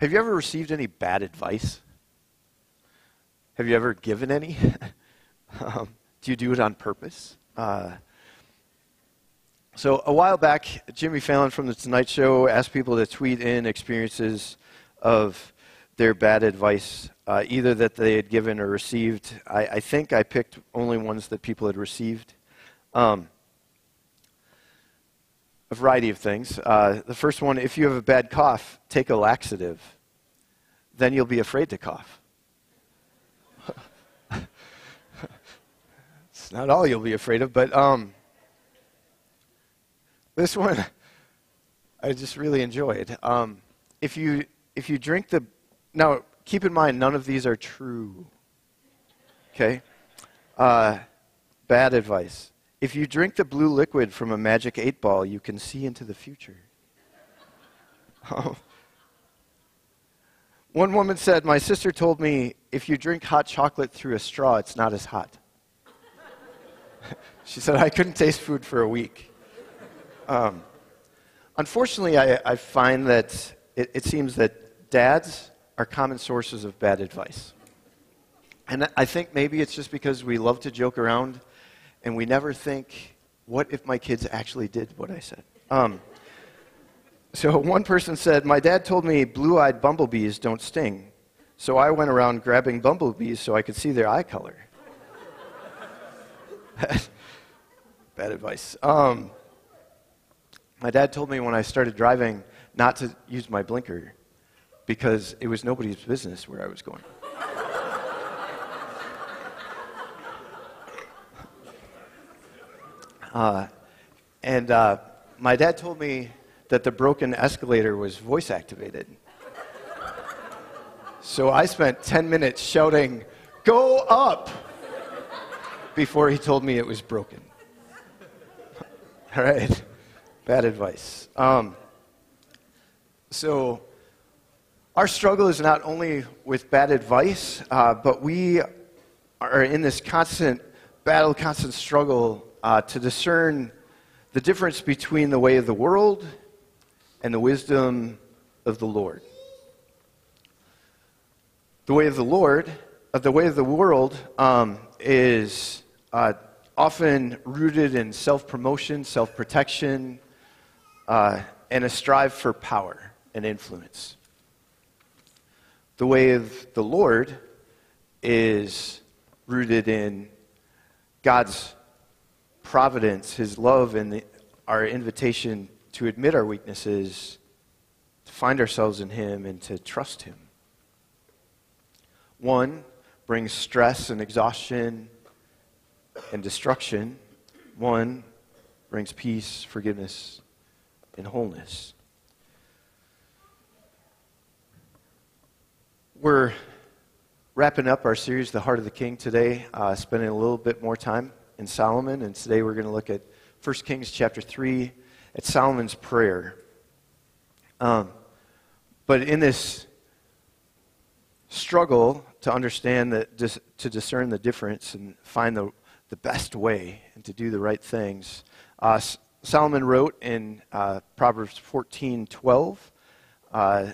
Have you ever received any bad advice? Have you ever given any? um, do you do it on purpose? Uh, so, a while back, Jimmy Fallon from The Tonight Show asked people to tweet in experiences of their bad advice, uh, either that they had given or received. I, I, think I picked only ones that people had received. Um, a variety of things. Uh, the first one if you have a bad cough, take a laxative. Then you'll be afraid to cough. it's not all you'll be afraid of, but um, this one I just really enjoyed. Um, if, you, if you drink the. Now, keep in mind, none of these are true. Okay? Uh, bad advice. If you drink the blue liquid from a magic eight ball, you can see into the future. Oh. One woman said, My sister told me if you drink hot chocolate through a straw, it's not as hot. she said, I couldn't taste food for a week. Um, unfortunately, I, I, find that it, it seems that dads are common sources of bad advice. And I think maybe it's just because we love to joke around and we never think, what if my kids actually did what I said? Um, so one person said, My dad told me blue eyed bumblebees don't sting. So I went around grabbing bumblebees so I could see their eye color. Bad advice. Um, my dad told me when I started driving not to use my blinker because it was nobody's business where I was going. Uh, and uh, my dad told me that the broken escalator was voice activated. so I spent 10 minutes shouting, Go up! before he told me it was broken. All right, bad advice. Um, so, our struggle is not only with bad advice, uh, but we are in this constant battle, constant struggle uh, to discern the difference between the way of the world and the wisdom of the Lord. The way of the Lord, uh, the way of the world, um, is uh, often rooted in self promotion, self protection, uh, and a strive for power and influence. The way of the Lord is rooted in God's providence, His love, and the, our invitation to admit our weaknesses, to find ourselves in Him, and to trust Him. One brings stress and exhaustion and destruction. One brings peace, forgiveness, and wholeness. We're wrapping up our series, The Heart of the King, today, uh, spending a little bit more time in Solomon, and today we're going to look at 1 Kings chapter 3 at Solomon's prayer. Um, but in this struggle to understand that, to discern the difference and find the, the best way and to do the right things, uh, Solomon wrote in uh, Proverbs 14 12 uh,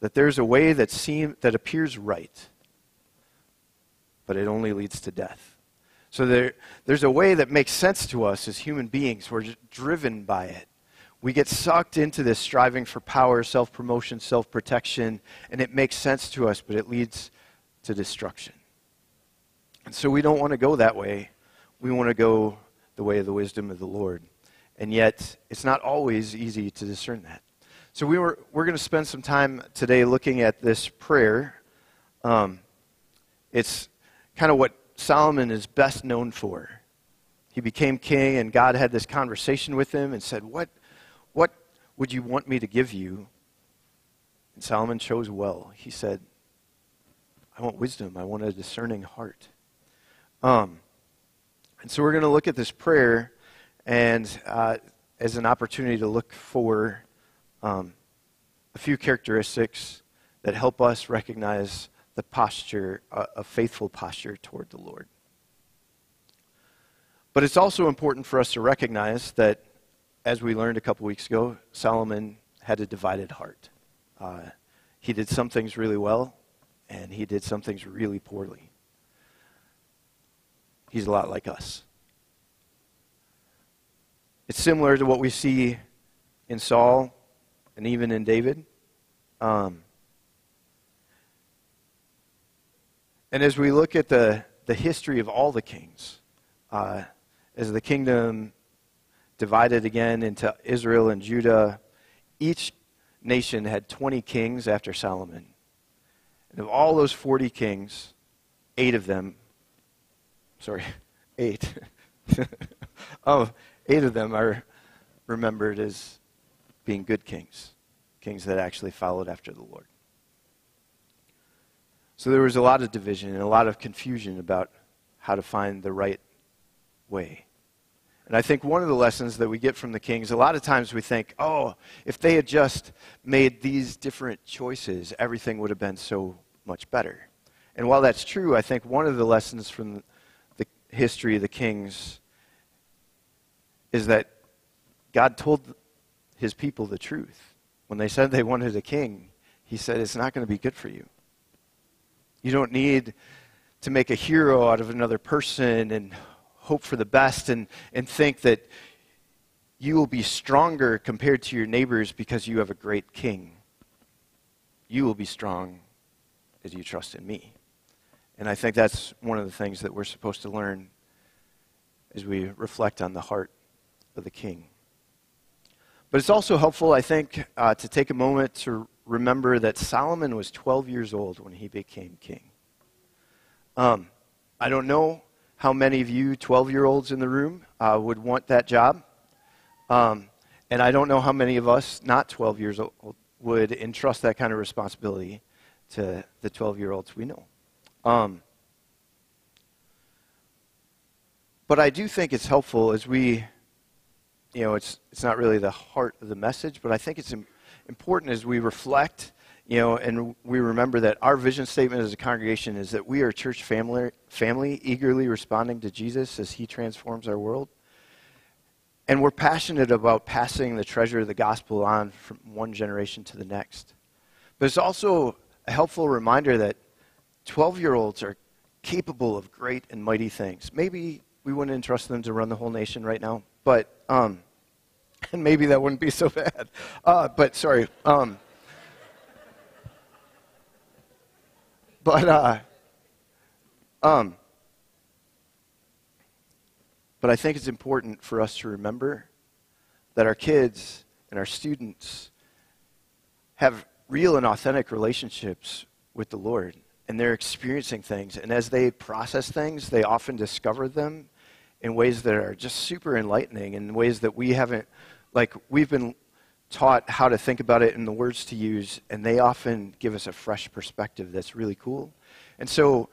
that there's a way that, seem, that appears right, but it only leads to death. So there, there's a way that makes sense to us as human beings. We're driven by it. We get sucked into this striving for power, self promotion, self protection, and it makes sense to us, but it leads to destruction. And so we don't want to go that way. We want to go the way of the wisdom of the Lord. And yet, it's not always easy to discern that. So we were, we're going to spend some time today looking at this prayer. Um, it's kind of what Solomon is best known for. He became king, and God had this conversation with him and said, What, what would you want me to give you? And Solomon chose well. He said, I want wisdom, I want a discerning heart. Um, and so we're going to look at this prayer and uh, as an opportunity to look for um, a few characteristics that help us recognize the posture, a faithful posture toward the Lord. But it's also important for us to recognize that, as we learned a couple weeks ago, Solomon had a divided heart. Uh, He did some things really well, and he did some things really poorly. He's a lot like us. It's similar to what we see in Saul and even in David. Um, and as we look at the, the history of all the kings, uh, as the kingdom divided again into Israel and Judah, each nation had 20 kings after Solomon. And of all those 40 kings, eight of them, sorry, eight, oh, eight of them are remembered as being good kings, kings that actually followed after the Lord. So there was a lot of division and a lot of confusion about how to find the right way. And I think one of the lessons that we get from the kings, a lot of times we think, oh, if they had just made these different choices, everything would have been so much better. And while that's true, I think one of the lessons from the history of the kings is that God told his people the truth. When they said they wanted a king, he said, it's not going to be good for you. You don't need to make a hero out of another person and hope for the best and, and think that you will be stronger compared to your neighbors because you have a great king. You will be strong as you trust in me. And I think that's one of the things that we're supposed to learn as we reflect on the heart of the king. But it's also helpful, I think, uh, to take a moment to remember that Solomon was 12 years old when he became king. Um, I don't know how many of you 12 year olds in the room uh, would want that job. Um, and I don't know how many of us, not 12 years old, would entrust that kind of responsibility to the 12 year olds we know. Um, but I do think it's helpful as we, you know, it's, it's not really the heart of the message, but I think it's important as we reflect you know, and we remember that our vision statement as a congregation is that we are a church family, family eagerly responding to Jesus as he transforms our world. And we're passionate about passing the treasure of the gospel on from one generation to the next. But it's also a helpful reminder that 12 year olds are capable of great and mighty things. Maybe we wouldn't entrust them to run the whole nation right now, but, um, and maybe that wouldn't be so bad. Uh, but sorry. Um, But, uh, um, but I think it's important for us to remember that our kids and our students have real and authentic relationships with the Lord. And they're experiencing things. And as they process things, they often discover them in ways that are just super enlightening, in ways that we haven't, like, we've been taught how to think about it and the words to use, and they often give us a fresh perspective that's really cool. And so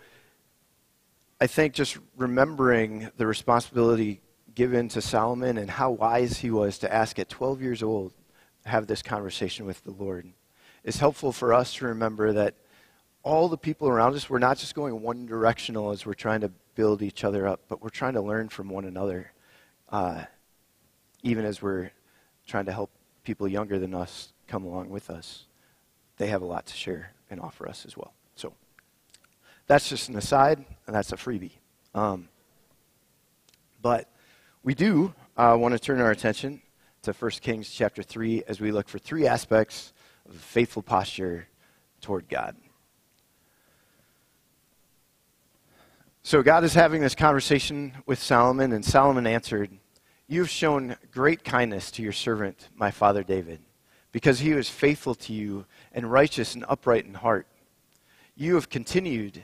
I think just remembering the responsibility given to Solomon and how wise he was to ask at 12 years old have this conversation with the Lord is helpful for us to remember that all the people around us, we're not just going one directional as we're trying to build each other up, but we're trying to learn from one another, uh, even as we're trying to help people younger than us come along with us. They have a lot to share and offer us as well. So that's just an aside, and that's a freebie. Um, but we do uh, want to turn our attention to 1 Kings chapter 3 as we look for three aspects of faithful posture toward God. So God is having this conversation with Solomon, and Solomon answered, you have shown great kindness to your servant, my father David, because he was faithful to you and righteous and upright in heart. You have continued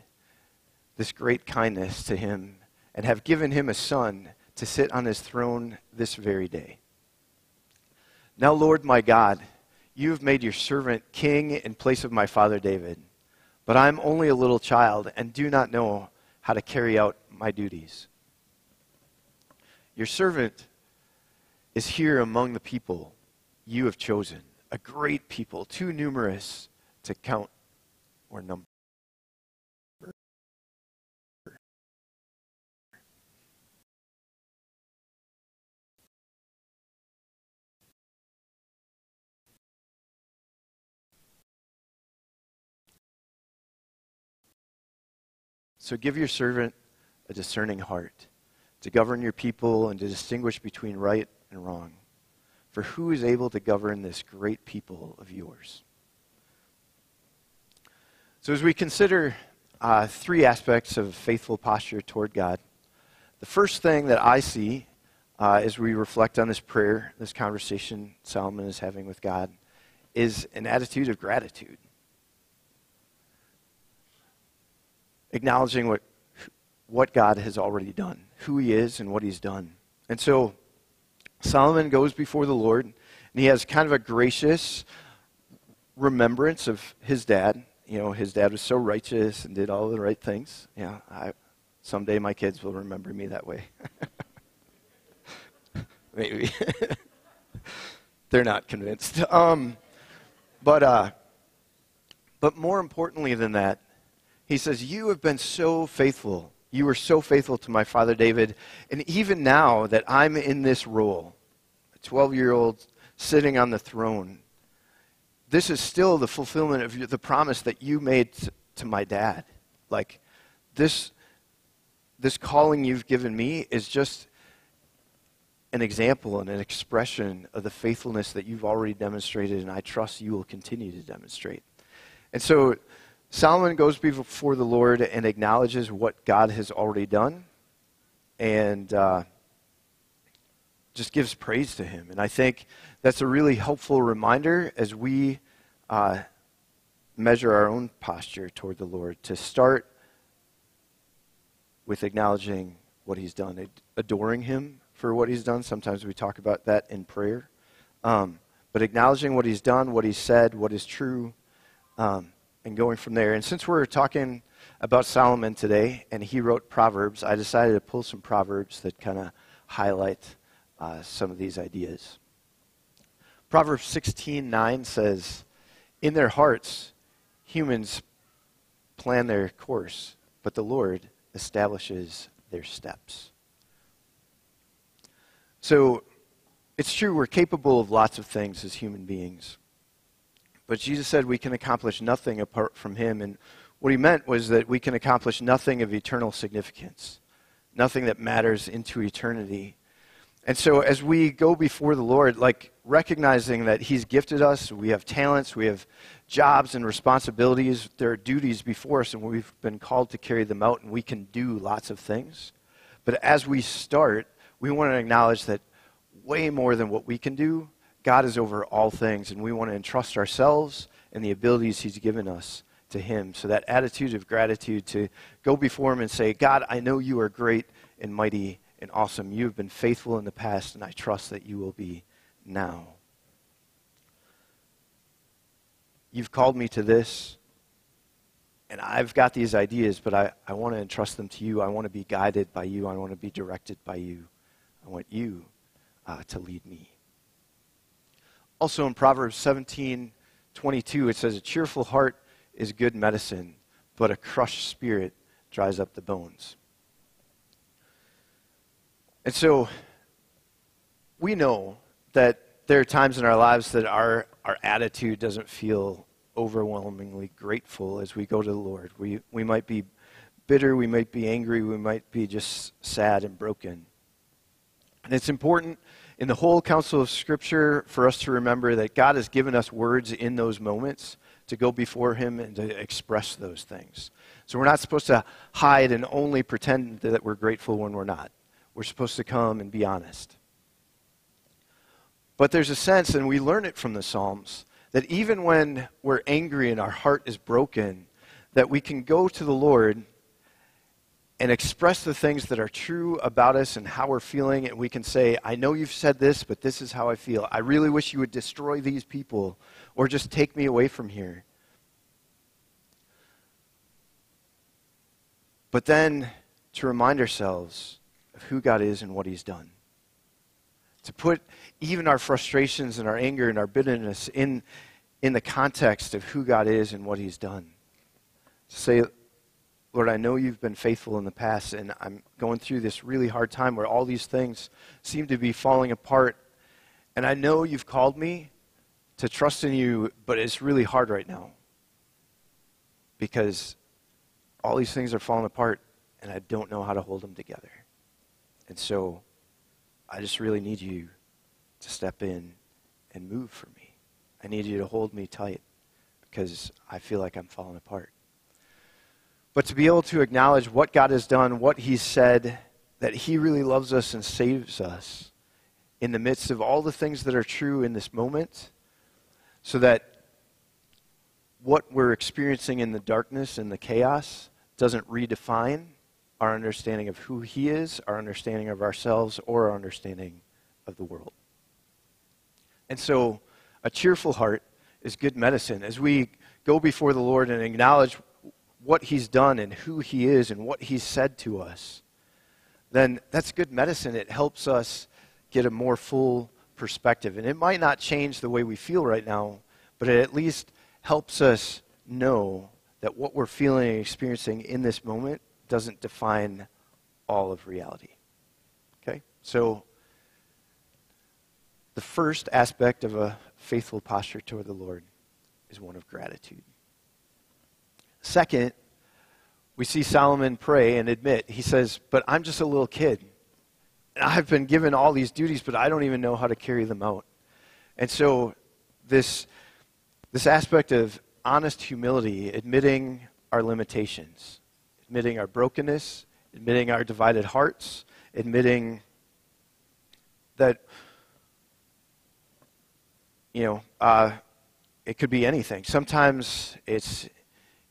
this great kindness to him and have given him a son to sit on his throne this very day. Now, Lord my God, you have made your servant king in place of my father David, but I am only a little child and do not know how to carry out my duties. Your servant is here among the people you have chosen, a great people, too numerous to count or number. So give your servant a discerning heart to govern your people and to distinguish between right and wrong. For who is able to govern this great people of yours? So, as we consider uh, three aspects of faithful posture toward God, the first thing that I see uh, as we reflect on this prayer, this conversation Solomon is having with God, is an attitude of gratitude. Acknowledging what, what God has already done, who he is, and what he's done. And so Solomon goes before the Lord, and he has kind of a gracious remembrance of his dad. You know, his dad was so righteous and did all the right things. Yeah, I, someday my kids will remember me that way. Maybe. They're not convinced. Um, but, uh, but more importantly than that, he says, You have been so faithful you were so faithful to my father David. And even now that I'm in this role, a 12 year old sitting on the throne, this is still the fulfillment of the promise that you made to, my dad. Like, this, this calling you've given me is just an example and an expression of the faithfulness that you've already demonstrated, and I trust you will continue to demonstrate. And so, Solomon goes before the Lord and acknowledges what God has already done and uh, just gives praise to him. And I think that's a really helpful reminder as we uh, measure our own posture toward the Lord to start with acknowledging what he's done, adoring him for what he's done. Sometimes we talk about that in prayer. Um, but acknowledging what he's done, what he's said, what is true. Um, and going from there. And since we're talking about Solomon today, and he wrote Proverbs, I decided to pull some Proverbs that kind of highlight uh, some of these ideas. Proverbs 16:9 says, "In their hearts, humans plan their course, but the Lord establishes their steps." So, it's true we're capable of lots of things as human beings. But Jesus said we can accomplish nothing apart from him. And what he meant was that we can accomplish nothing of eternal significance, nothing that matters into eternity. And so as we go before the Lord, like recognizing that he's gifted us, we have talents, we have jobs and responsibilities, there are duties before us, and we've been called to carry them out, and we can do lots of things. But as we start, we want to acknowledge that way more than what we can do, God is over all things, and we want to entrust ourselves and the abilities He's given us to Him. So that attitude of gratitude to go before Him and say, God, I know you are great and mighty and awesome. You have been faithful in the past, and I trust that you will be now. You've called me to this, and I've got these ideas, but I, I want to entrust them to you. I want to be guided by you. I want to be directed by you. I want you uh, to lead me. Also in Proverbs 17 22, it says, A cheerful heart is good medicine, but a crushed spirit dries up the bones. And so we know that there are times in our lives that our, our attitude doesn't feel overwhelmingly grateful as we go to the Lord. We, we might be bitter, we might be angry, we might be just sad and broken. And it's important in the whole counsel of Scripture for us to remember that God has given us words in those moments to go before Him and to express those things. So we're not supposed to hide and only pretend that we're grateful when we're not. We're supposed to come and be honest. But there's a sense, and we learn it from the Psalms, that even when we're angry and our heart is broken, that we can go to the Lord and express the things that are true about us and how we're feeling. And we can say, I know you've said this, but this is how I feel. I really wish you would destroy these people or just take me away from here. But then to remind ourselves of who God is and what He's done. To put even our frustrations and our anger and our bitterness in, in the context of who God is and what He's done. To say, Lord, I know you've been faithful in the past, and I'm going through this really hard time where all these things seem to be falling apart. And I know you've called me to trust in you, but it's really hard right now because all these things are falling apart, and I don't know how to hold them together. And so I just really need you to step in and move for me. I need you to hold me tight because I feel like I'm falling apart. But to be able to acknowledge what God has done, what He's said, that He really loves us and saves us in the midst of all the things that are true in this moment, so that what we're experiencing in the darkness and the chaos doesn't redefine our understanding of who He is, our understanding of ourselves, or our understanding of the world. And so, a cheerful heart is good medicine. As we go before the Lord and acknowledge what He's done and who He is and what He's said to us, then that's good medicine. It helps us get a more full perspective. And it might not change the way we feel right now, but it at least helps us know that what we're feeling and experiencing in this moment doesn't define all of reality. Okay? So, the first aspect of a faithful posture toward the Lord is one of gratitude. Second, we see Solomon pray and admit, he says, But I'm just a little kid. I've been given all these duties, but I don't even know how to carry them out. And so, this, this aspect of honest humility, admitting our limitations, admitting our brokenness, admitting our divided hearts, admitting that, you know, uh, it could be anything. Sometimes it's,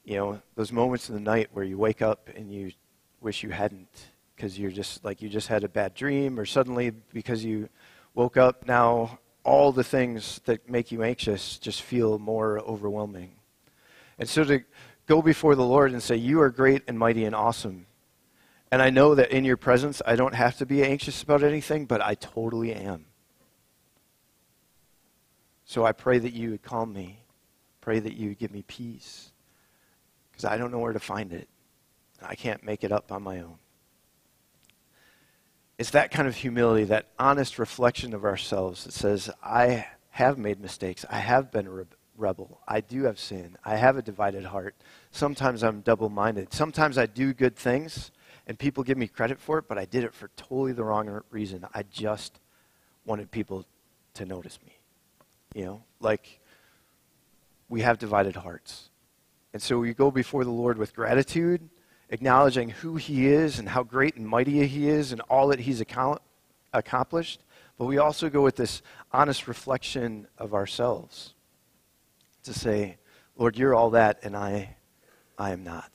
you know, those moments in the night where you wake up and you wish you hadn't because you're just like you just had a bad dream, or suddenly because you woke up now all the things that make you anxious just feel more overwhelming. And so to go before the Lord and say, You are great and mighty and awesome. And I know that in your presence, I don't have to be anxious about anything, but I totally am. So I pray that you would calm me. Pray that you would give me peace. Because I don't know where to find it. I can't make it up on my own. It's that kind of humility, that honest reflection of ourselves that says, I have made mistakes. I have been a rebel. I do have sin. I have a divided heart. Sometimes I'm double minded. Sometimes I do good things and people give me credit for it, but I did it for totally the wrong reason. I just wanted people to notice me. You know, like we have divided hearts. And so we go before the Lord with gratitude acknowledging who he is and how great and mighty he is and all that he's accomplished. But we also go with this honest reflection of ourselves to say, Lord, you're all that, and I, I am not.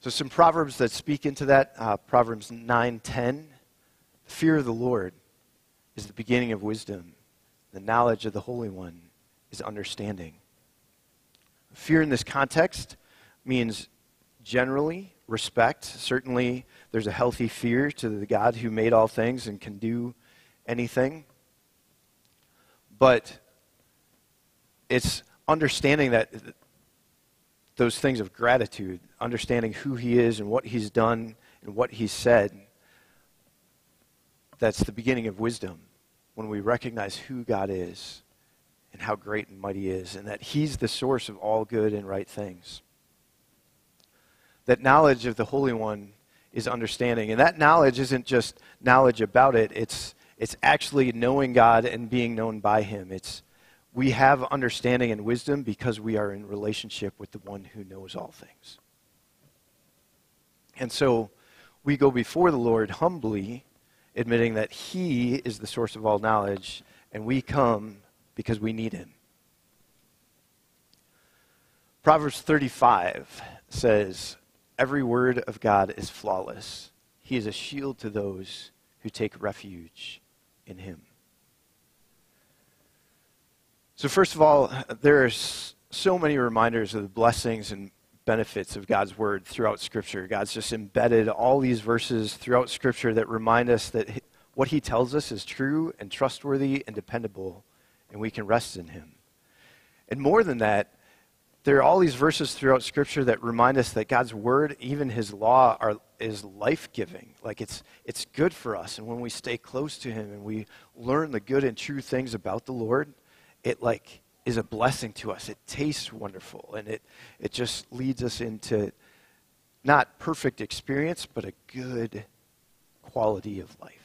So some proverbs that speak into that. Uh, Proverbs 9:10. Fear of the Lord is the beginning of wisdom. The knowledge of the Holy One is understanding. Fear in this context means generally respect. Certainly, there's a healthy fear to the God who made all things and can do anything. But it's understanding that those things of gratitude, understanding who He is and what He's done and what He's said, that's the beginning of wisdom when we recognize who God is and how great and mighty He is, and that He's the source of all good and right things that knowledge of the Holy One is understanding. And that knowledge isn't just knowledge about it, it's, it's actually knowing God and being known by Him. It's, we have understanding and wisdom because we are in relationship with the one who knows all things. And so we go before the Lord humbly, admitting that He is the source of all knowledge, and we come because we need Him. Proverbs 35 says, Every word of God is flawless. He is a shield to those who take refuge in him. So, first of all, there are so many reminders of the blessings and benefits of God's word throughout Scripture. God's just embedded all these verses throughout Scripture that remind us that what he tells us is true and trustworthy and dependable, and we can rest in him. And more than that, there are all these verses throughout Scripture that remind us that God's Word, even His law, are, is life giving. Like it's, it's good for us. And when we stay close to Him and we learn the good and true things about the Lord, it like is a blessing to us. It tastes wonderful and it, it just leads us into not perfect experience, but a good quality of life.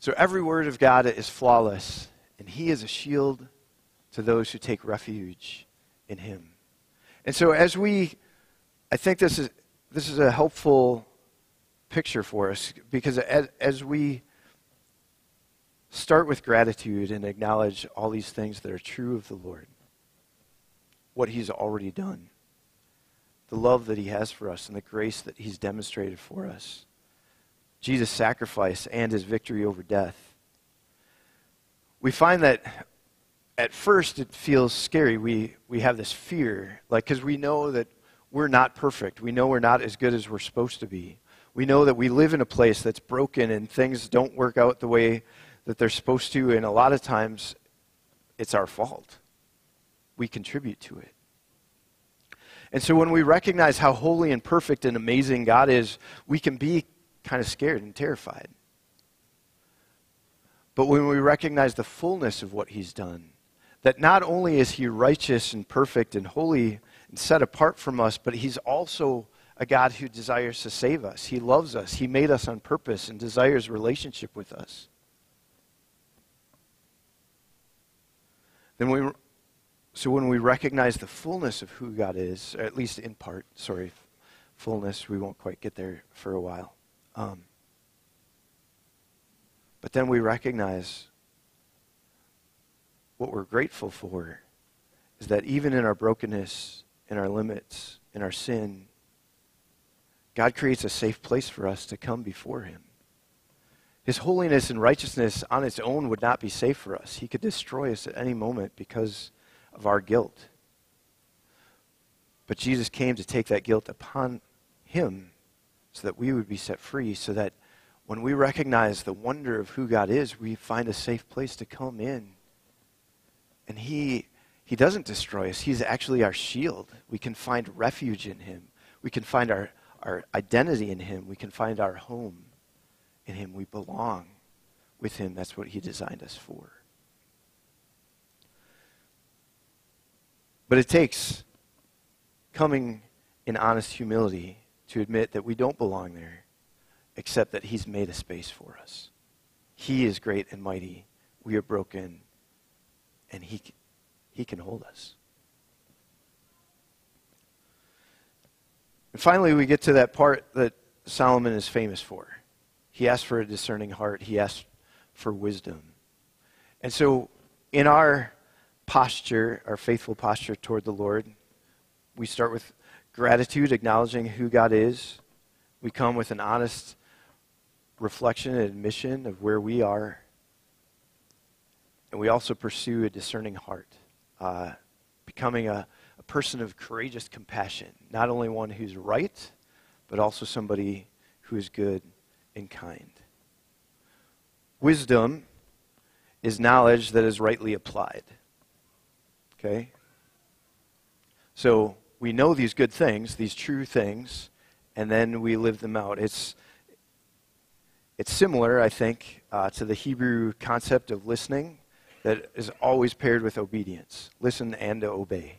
So every word of God is flawless, and He is a shield to those who take refuge in Him. And so as we, I think this is, this is a helpful picture for us because as, as we start with gratitude and acknowledge all these things that are true of the Lord, what He's already done, the love that He has for us, and the grace that He's demonstrated for us Jesus' sacrifice and his victory over death. We find that at first it feels scary. We, we have this fear, like, because we know that we're not perfect. We know we're not as good as we're supposed to be. We know that we live in a place that's broken and things don't work out the way that they're supposed to, and a lot of times it's our fault. We contribute to it. And so when we recognize how holy and perfect and amazing God is, we can be kind of scared and terrified. But when we recognize the fullness of what he's done, that not only is he righteous and perfect and holy and set apart from us, but he's also a God who desires to save us. He loves us. He made us on purpose and desires relationship with us. Then we so when we recognize the fullness of who God is, at least in part, sorry, fullness, we won't quite get there for a while. Um, but then we recognize what we're grateful for is that even in our brokenness, in our limits, in our sin, God creates a safe place for us to come before Him. His holiness and righteousness on its own would not be safe for us. He could destroy us at any moment because of our guilt. But Jesus came to take that guilt upon Him so that we would be set free, so that when we recognize the wonder of who God is, we find a safe place to come in. And He, he doesn't destroy us, He's actually our shield. We can find refuge in Him, we can find our, our identity in Him, we can find our home in Him. We belong with Him. That's what He designed us for. But it takes coming in honest humility to admit that we don't belong there, except that He's made a space for us. He is great and mighty. We are broken, and He, he can hold us. And finally, we get to that part that Solomon is famous for. He asked for a discerning heart, he asked for wisdom. And so, in our posture, our faithful posture toward the Lord, we start with gratitude, acknowledging who God is. We come with an honest reflection and admission of where we are. And we also pursue a discerning heart, uh, becoming a, a person of courageous compassion, not only one who's right, but also somebody who is good and kind. Wisdom is knowledge that is rightly applied. Okay? So, we know these good things, these true things, and then we live them out. It's, it's similar, I think, uh, to the Hebrew concept of listening that is always paired with obedience. Listen and obey.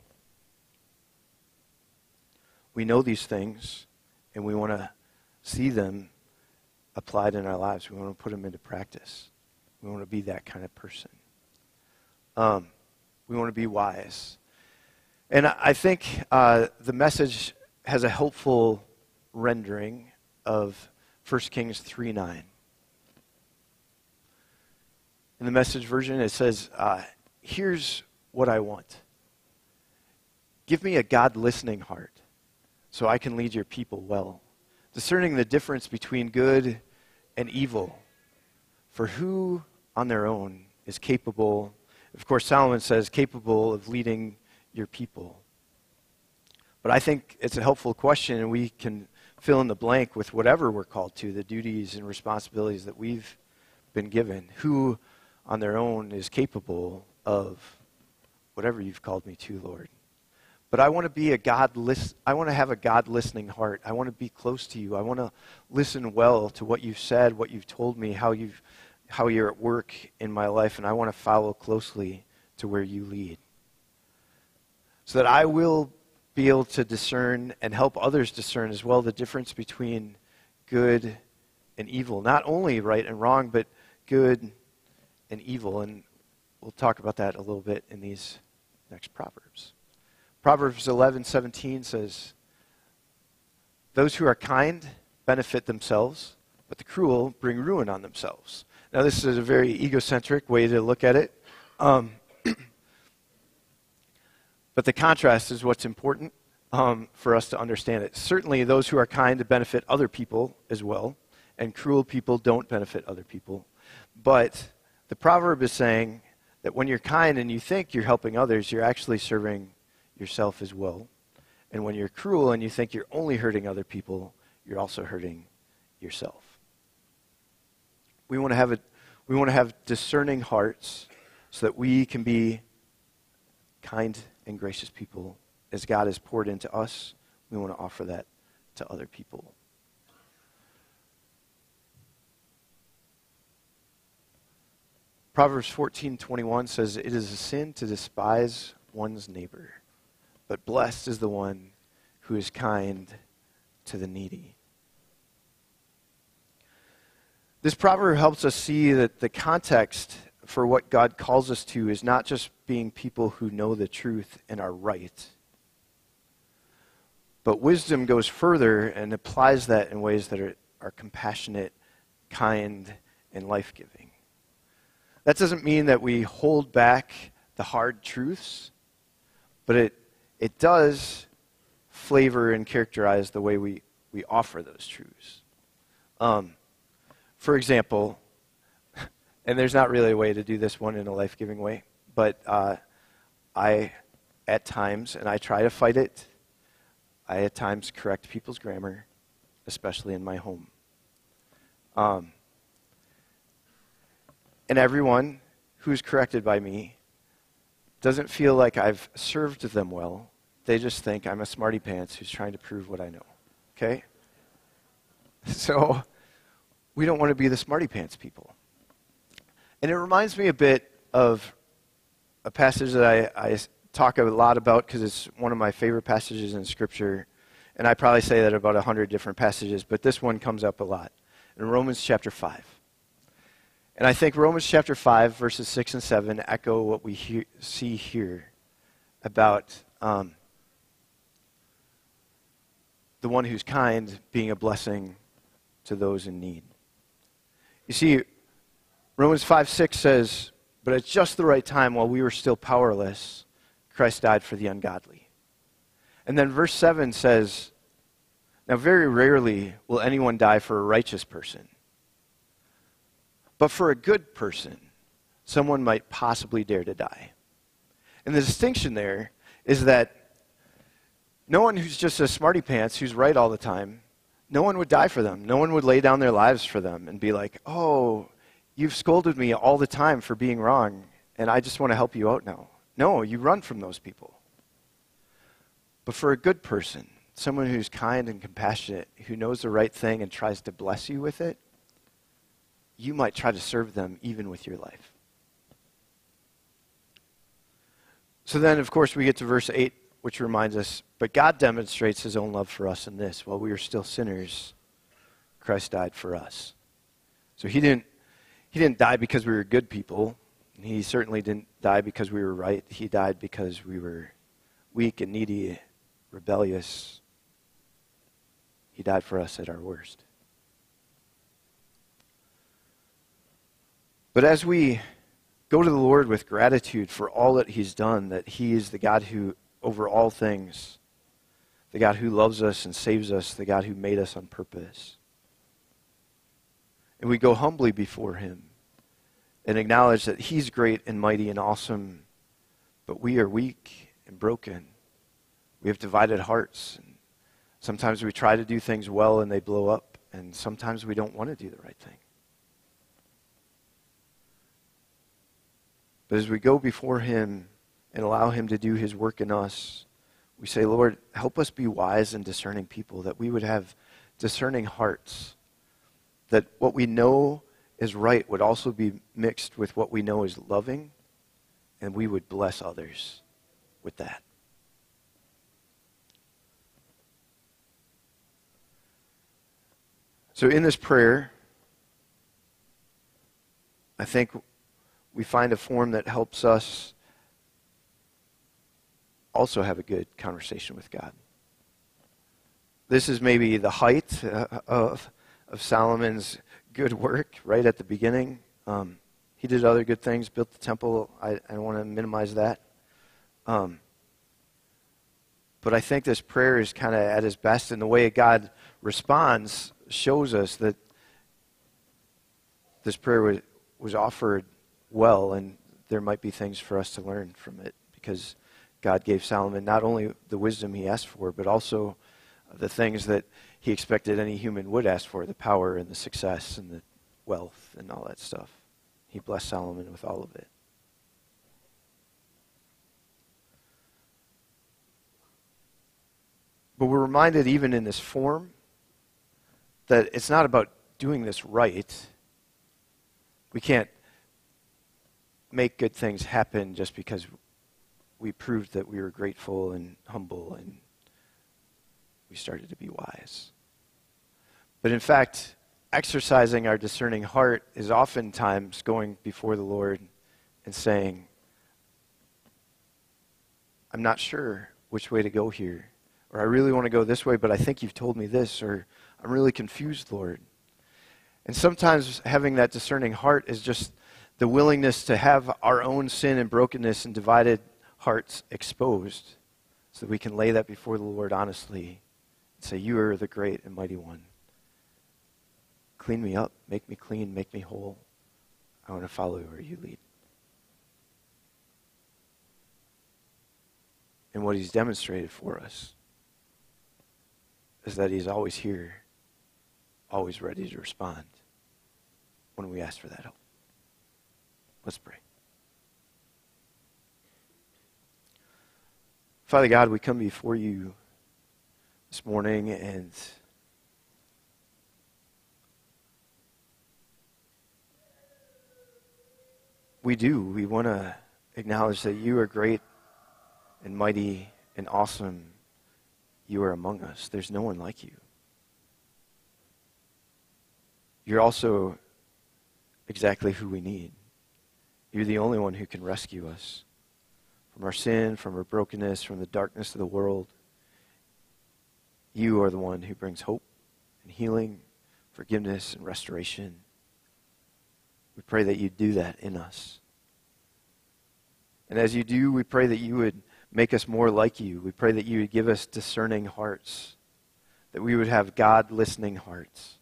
We know these things, and we want to see them applied in our lives. We want to put them into practice. We want to be that kind of person. Um, we want to be wise. And I think uh, the message has a helpful rendering of 1 Kings 3 9. In the message version, it says, uh, Here's what I want. Give me a God listening heart so I can lead your people well, discerning the difference between good and evil. For who on their own is capable, of course, Solomon says, capable of leading your people? But I think it's a helpful question, and we can fill in the blank with whatever we're called to, the duties and responsibilities that we've been given. Who on their own is capable of whatever you've called me to, Lord? But I want to be a God list, I want to have a God listening heart. I want to be close to you. I want to listen well to what you've said, what you've told me, how you've how you're at work in my life, and I want to follow closely to where you lead so that I will be able to discern and help others discern as well the difference between good and evil. Not only right and wrong, but good and evil. And we'll talk about that a little bit in these next Proverbs. Proverbs 11:17 says, "Those who are kind benefit themselves, but the cruel bring ruin on themselves." Now, this is a very egocentric way to look at it. Um, but the contrast is what's important um, for us to understand it. Certainly, those who are kind benefit other people as well, and cruel people don't benefit other people. But the proverb is saying that when you're kind and you think you're helping others, you're actually serving yourself as well. And when you're cruel and you think you're only hurting other people, you're also hurting yourself. We want to have a, we want to have discerning hearts so that we can be kind and gracious people as God has poured into us. We want to offer that to other people. Proverbs 14:21 says it is a sin to despise one's neighbor, but blessed is the one who is kind to the needy. This proverb helps us see that the context for what God calls us to is not just being people who know the truth and are right, but wisdom goes further and applies that in ways that are, are compassionate, kind, and life giving. That doesn't mean that we hold back the hard truths, but it, it does flavor and characterize the way we, we offer those truths. Um, for example, and there's not really a way to do this one in a life giving way, but uh, I, at times, and I try to fight it, I at times correct people's grammar, especially in my home. Um, and everyone who's corrected by me doesn't feel like I've served them well. They just think I'm a smarty pants who's trying to prove what I know. Okay? So we don't want to be the smarty pants people. And it reminds me a bit of a passage that I, I talk a lot about because it's one of my favorite passages in Scripture. And I probably say that about a hundred different passages, but this one comes up a lot. In Romans chapter 5. And I think Romans chapter 5, verses 6 and 7 echo what we hear, see here about um, the one who's kind being a blessing to those in need. You see, Romans 5 6 says, But at just the right time, while we were still powerless, Christ died for the ungodly. And then verse 7 says, Now, very rarely will anyone die for a righteous person. But for a good person, someone might possibly dare to die. And the distinction there is that no one who's just a smarty pants, who's right all the time, no one would die for them. No one would lay down their lives for them and be like, oh, you've scolded me all the time for being wrong, and I just want to help you out now. No, you run from those people. But for a good person, someone who's kind and compassionate, who knows the right thing and tries to bless you with it, you might try to serve them even with your life. So then, of course, we get to verse 8, which reminds us But God demonstrates his own love for us in this while we were still sinners, Christ died for us. So he didn't, he didn't die because we were good people. He certainly didn't die because we were right. He died because we were weak and needy, rebellious. He died for us at our worst. But as we go to the Lord with gratitude for all that He's done, that He is the God who, over all things, the God who loves us and saves us, the God who made us on purpose. And we go humbly before Him and acknowledge that He's great and mighty and awesome, but we are weak and broken. We have divided hearts. And sometimes we try to do things well and they blow up, and sometimes we don't want to do the right thing. But as we go before Him and allow Him to do His work in us, we say, Lord, help us be wise and discerning people, that we would have discerning hearts, that what we know is right would also be mixed with what we know is loving, and we would bless others with that. So, in this prayer, I think we find a form that helps us also have a good conversation with God. This is maybe the height uh, of of Solomon's good work right at the beginning. Um, he did other good things, built the temple. I, I don't want to minimize that. Um, but I think this prayer is kind of at its best, and the way God responds shows us that this prayer was, was offered well, and there might be things for us to learn from it because God gave Solomon not only the wisdom he asked for, but also the things that he expected any human would ask for the power and the success and the wealth and all that stuff. He blessed Solomon with all of it. But we're reminded, even in this form, that it's not about doing this right. We can't make good things happen just because we proved that we were grateful and humble and we started to be wise. But in fact, exercising our discerning heart is oftentimes going before the Lord and saying, I'm not sure which way to go here or I really want to go this way, but I think you've told me this, or I'm really confused, Lord. And sometimes having that discerning heart is just the willingness to have our own sin and brokenness and divided hearts exposed so that we can lay that before the Lord honestly and say, You are the great and mighty one. Clean me up, make me clean, make me whole. I want to follow where you lead. And what he's demonstrated for us is that He's always here, always ready to respond when we ask for that help. Let's pray. Father God, we come before you this morning and we do. We want to acknowledge that you are great and mighty and awesome you are among us. There's no one like you. You're also exactly who we need. You're the only one who can rescue us from our sin, from our brokenness, from the darkness of the world. You are the one who brings hope and healing, forgiveness and restoration. We pray that you do that in us. And as you do, we pray that you would make us more like you. We pray that you would give us discerning hearts, that we would have God listening hearts.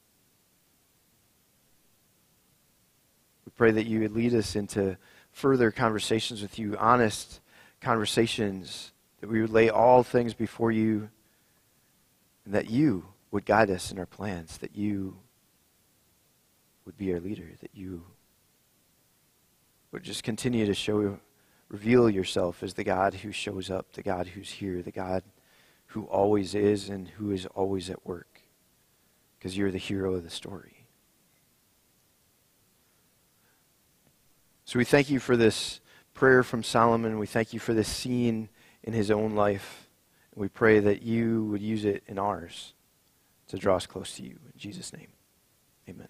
We pray that you would lead us into further conversations with you, honest conversations, that we would lay all things before you, and that you would guide us in our plans, that you would be our leader, that you would just continue to show reveal yourself as the God who shows up, the God who's here, the God who always is and who is always at work, because you're the hero of the story. So we thank you for this prayer from Solomon. We thank you for this scene in his own life. We pray that you would use it in ours to draw us close to you. In Jesus' name, amen.